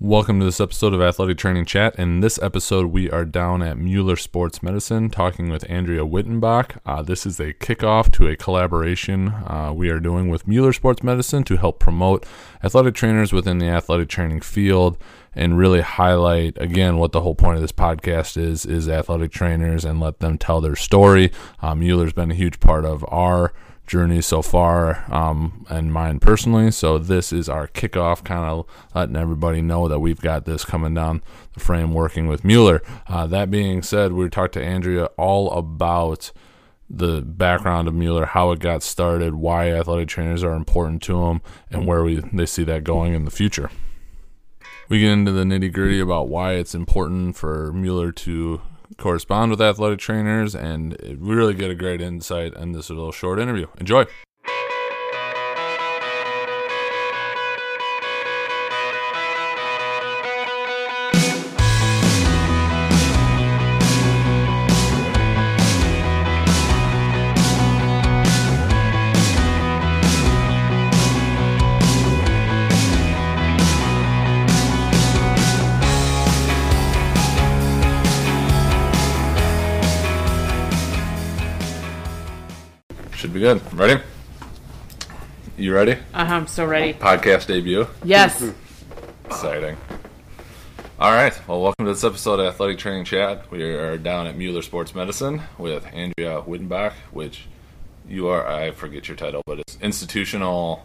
Welcome to this episode of Athletic Training Chat. In this episode, we are down at Mueller Sports Medicine talking with Andrea Wittenbach. Uh, this is a kickoff to a collaboration uh, we are doing with Mueller Sports Medicine to help promote athletic trainers within the athletic training field and really highlight again what the whole point of this podcast is is athletic trainers and let them tell their story. Uh, Mueller's been a huge part of our journey so far um, and mine personally. So this is our kickoff, kind of letting everybody know that we've got this coming down the frame working with Mueller. Uh, that being said, we talked to Andrea all about the background of Mueller, how it got started, why athletic trainers are important to them, and where we they see that going in the future. We get into the nitty gritty about why it's important for Mueller to correspond with athletic trainers and really get a great insight in this little short interview. Enjoy. Be good. Ready? You ready? Uh-huh, I'm so ready. Podcast debut. Yes. Exciting. All right. Well, welcome to this episode of Athletic Training Chat. We are down at Mueller Sports Medicine with Andrea Wittenbach, which you are, I forget your title, but it's institutional.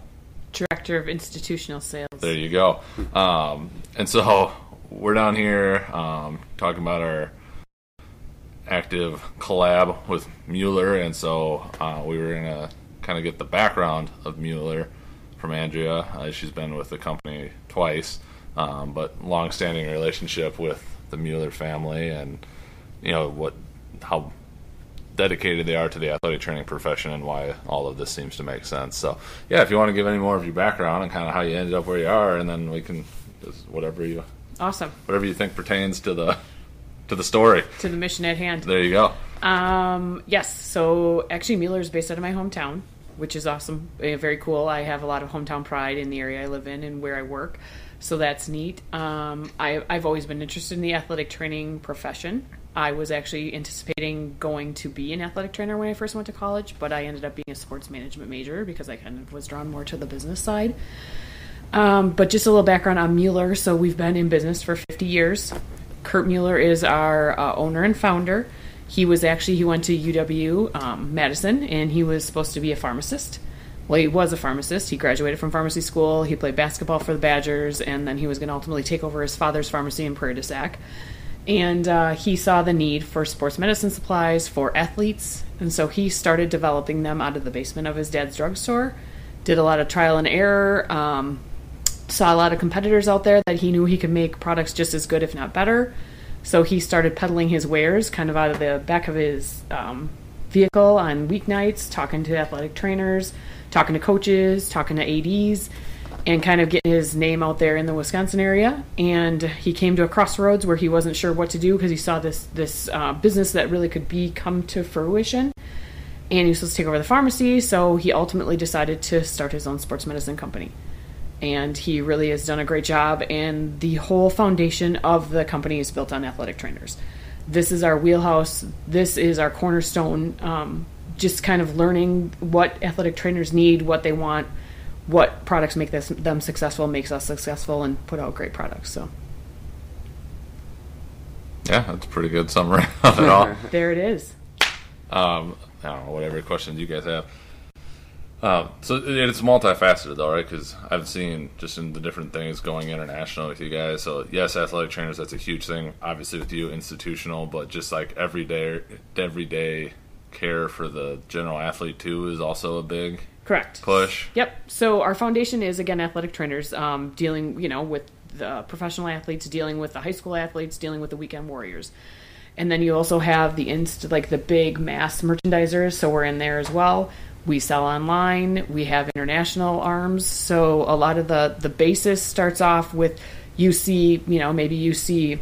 Director of Institutional Sales. There you go. Um, and so we're down here um, talking about our active collab with Mueller, and so uh, we were gonna kind of get the background of Mueller from Andrea. Uh, she's been with the company twice, um, but long-standing relationship with the Mueller family, and you know what how dedicated they are to the athletic training profession and why all of this seems to make sense. So, yeah, if you want to give any more of your background and kind of how you ended up where you are, and then we can just whatever you Awesome. whatever you think pertains to the to the story. To the mission at hand. There you go. Um, yes. So actually, Mueller is based out of my hometown, which is awesome. Eh, Very cool. I have a lot of hometown pride in the area I live in and where I work. So that's neat. Um, I, I've always been interested in the athletic training profession. I was actually anticipating going to be an athletic trainer when I first went to college, but I ended up being a sports management major because I kind of was drawn more to the business side. Um, but just a little background on Mueller. So we've been in business for 50 years. Kurt Mueller is our uh, owner and founder. He was actually he went to UW um, Madison and he was supposed to be a pharmacist. Well, he was a pharmacist. He graduated from pharmacy school. He played basketball for the Badgers, and then he was going to ultimately take over his father's pharmacy in Prairie du Sac. And uh, he saw the need for sports medicine supplies for athletes, and so he started developing them out of the basement of his dad's drugstore. Did a lot of trial and error. Um, saw a lot of competitors out there that he knew he could make products just as good, if not better. So he started peddling his wares kind of out of the back of his um, vehicle on weeknights, talking to athletic trainers, talking to coaches, talking to ADs, and kind of getting his name out there in the Wisconsin area. And he came to a crossroads where he wasn't sure what to do because he saw this this uh, business that really could be come to fruition. And he was supposed to take over the pharmacy, so he ultimately decided to start his own sports medicine company and he really has done a great job. And the whole foundation of the company is built on athletic trainers. This is our wheelhouse. This is our cornerstone. Um, just kind of learning what athletic trainers need, what they want, what products make this, them successful, makes us successful, and put out great products. So Yeah, that's a pretty good summary of it all. there it is. Um, I don't know, whatever questions you guys have. Um, so it's multifaceted, though, right? Because I've seen just in the different things going international with you guys. So yes, athletic trainers, that's a huge thing. Obviously with you, institutional, but just like everyday, everyday care for the general athlete too is also a big Correct. push. Yep. So our foundation is again athletic trainers, um, dealing you know with the professional athletes, dealing with the high school athletes, dealing with the weekend warriors, and then you also have the inst like the big mass merchandisers. So we're in there as well. We sell online. We have international arms. So a lot of the the basis starts off with you see you know maybe you see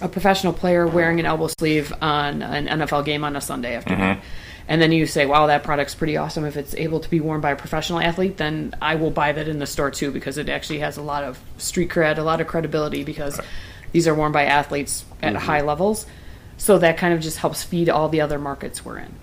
a professional player wearing an elbow sleeve on an NFL game on a Sunday afternoon. Mm-hmm. and then you say, "Wow, that product's pretty awesome." If it's able to be worn by a professional athlete, then I will buy that in the store too because it actually has a lot of street cred, a lot of credibility because these are worn by athletes at mm-hmm. high levels. So that kind of just helps feed all the other markets we're in.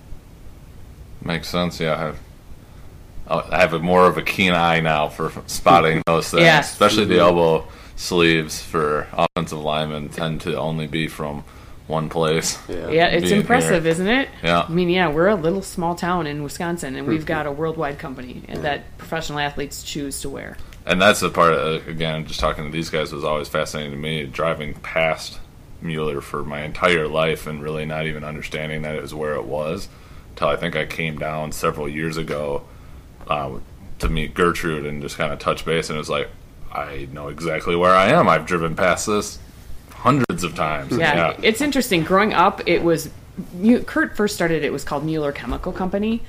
Makes sense. Yeah, I have, I have a more of a keen eye now for spotting those things, Yeah. especially the elbow sleeves for offensive linemen tend to only be from one place. Yeah, it's impressive, here. isn't it? Yeah. I mean, yeah, we're a little small town in Wisconsin, and we've got a worldwide company and that professional athletes choose to wear. And that's the part, uh, again, just talking to these guys was always fascinating to me. Driving past Mueller for my entire life and really not even understanding that it was where it was until I think I came down several years ago uh, to meet Gertrude and just kind of touch base. And it was like, I know exactly where I am. I've driven past this hundreds of times. Yeah, it's interesting. Growing up, it was Kurt first started. It was called Mueller Chemical Company,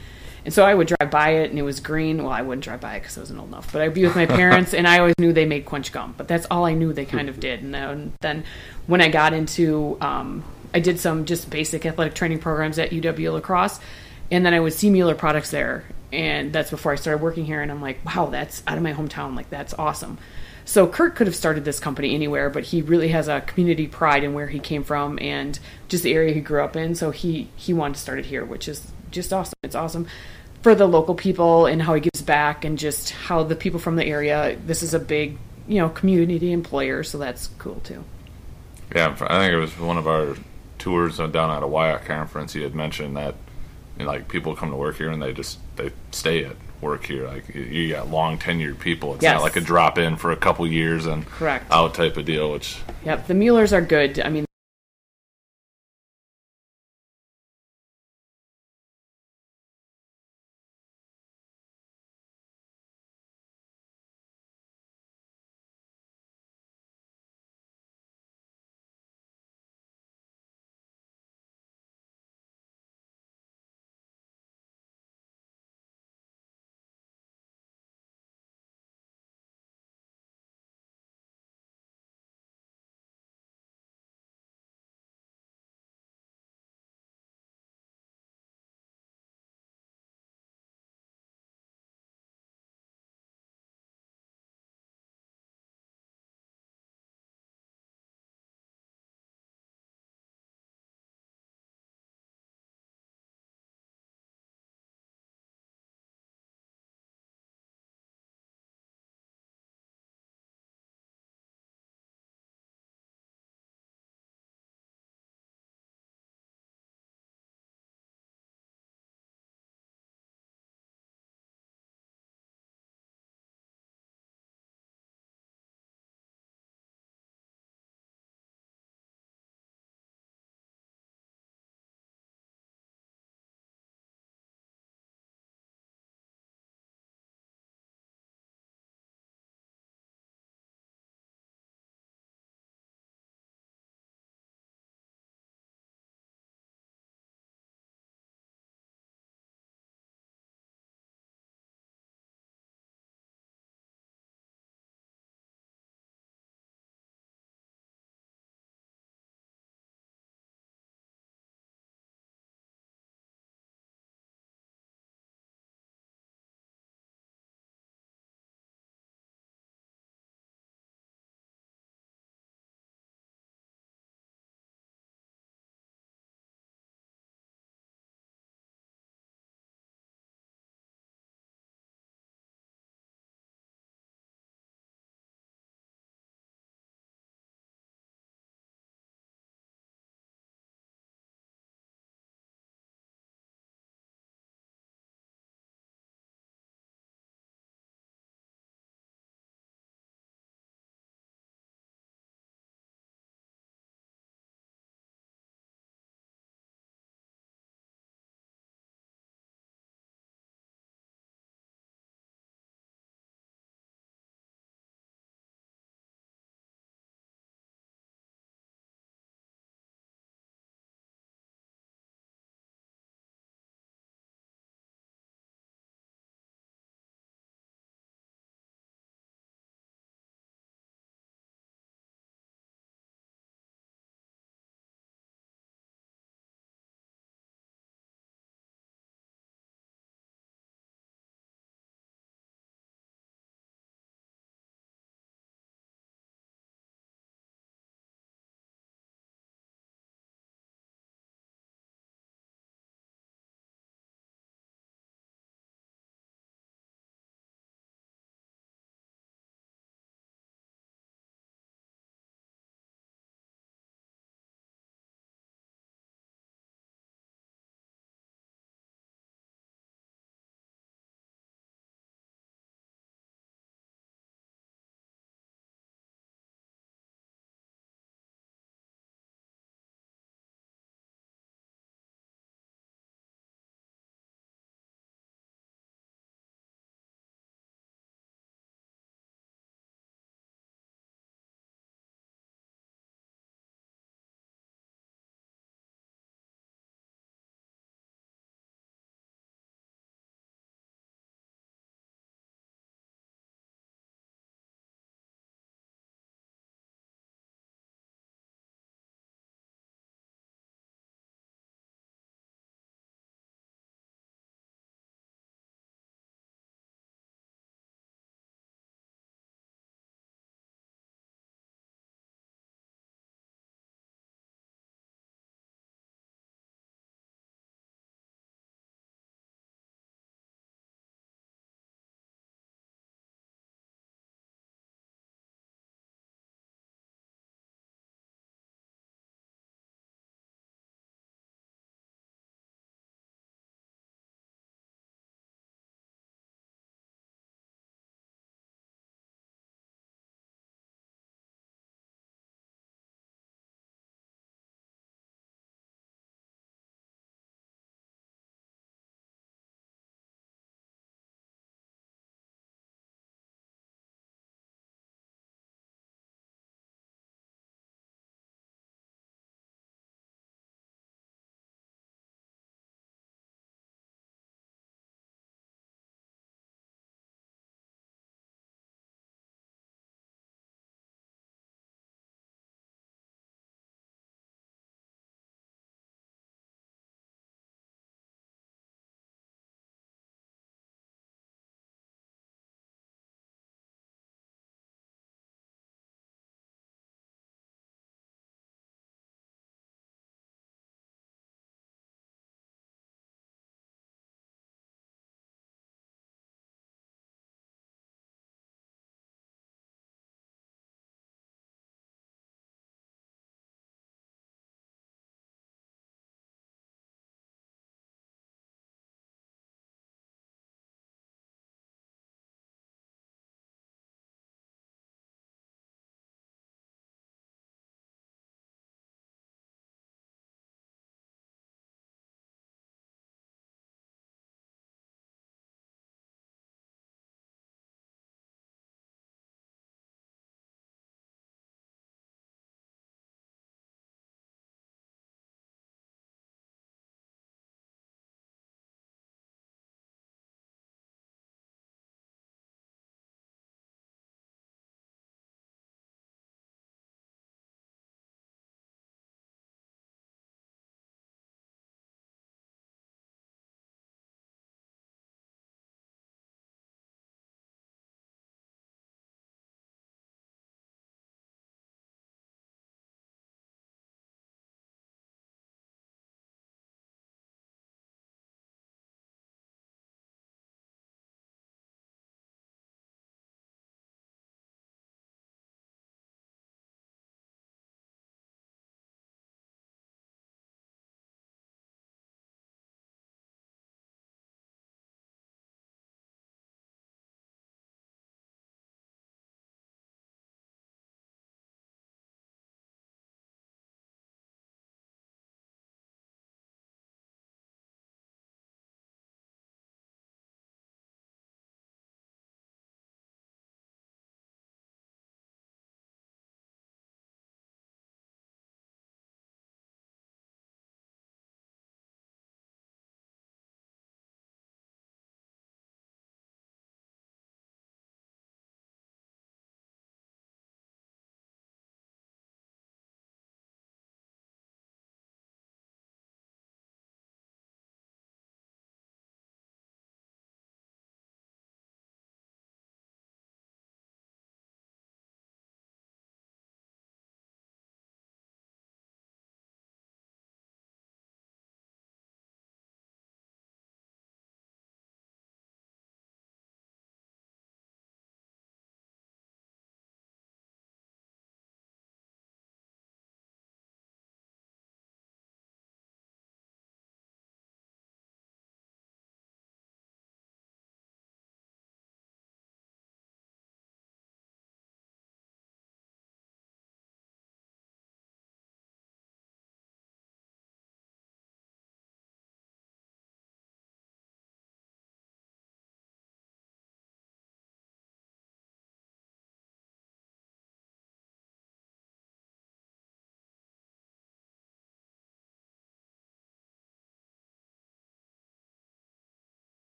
and so I would drive by it, and it was green. Well, I wouldn't drive by it because I wasn't old enough, but I'd be with my parents, and I always knew they made quench gum. But that's all I knew they kind of did. And then, then when I got into, um, I did some just basic athletic training programs at UW La Crosse, and then I would see Mueller products there, and that's before I started working here. And I'm like, wow, that's out of my hometown. Like that's awesome. So Kurt could have started this company anywhere, but he really has a community pride in where he came from and just the area he grew up in. So he he wanted to start it here, which is just awesome. It's awesome for the local people and how he gives back and just how the people from the area. This is a big you know community employer, so that's cool too. Yeah, I think it was one of our tours uh, down at a Wyatt conference. he had mentioned that, you know, like people come to work here and they just they stay at work here. Like you- you got long tenured people. It's Yes. not like a drop in for a couple years and Correct. out type of deal. Which Yep, the Muellers are good. I mean,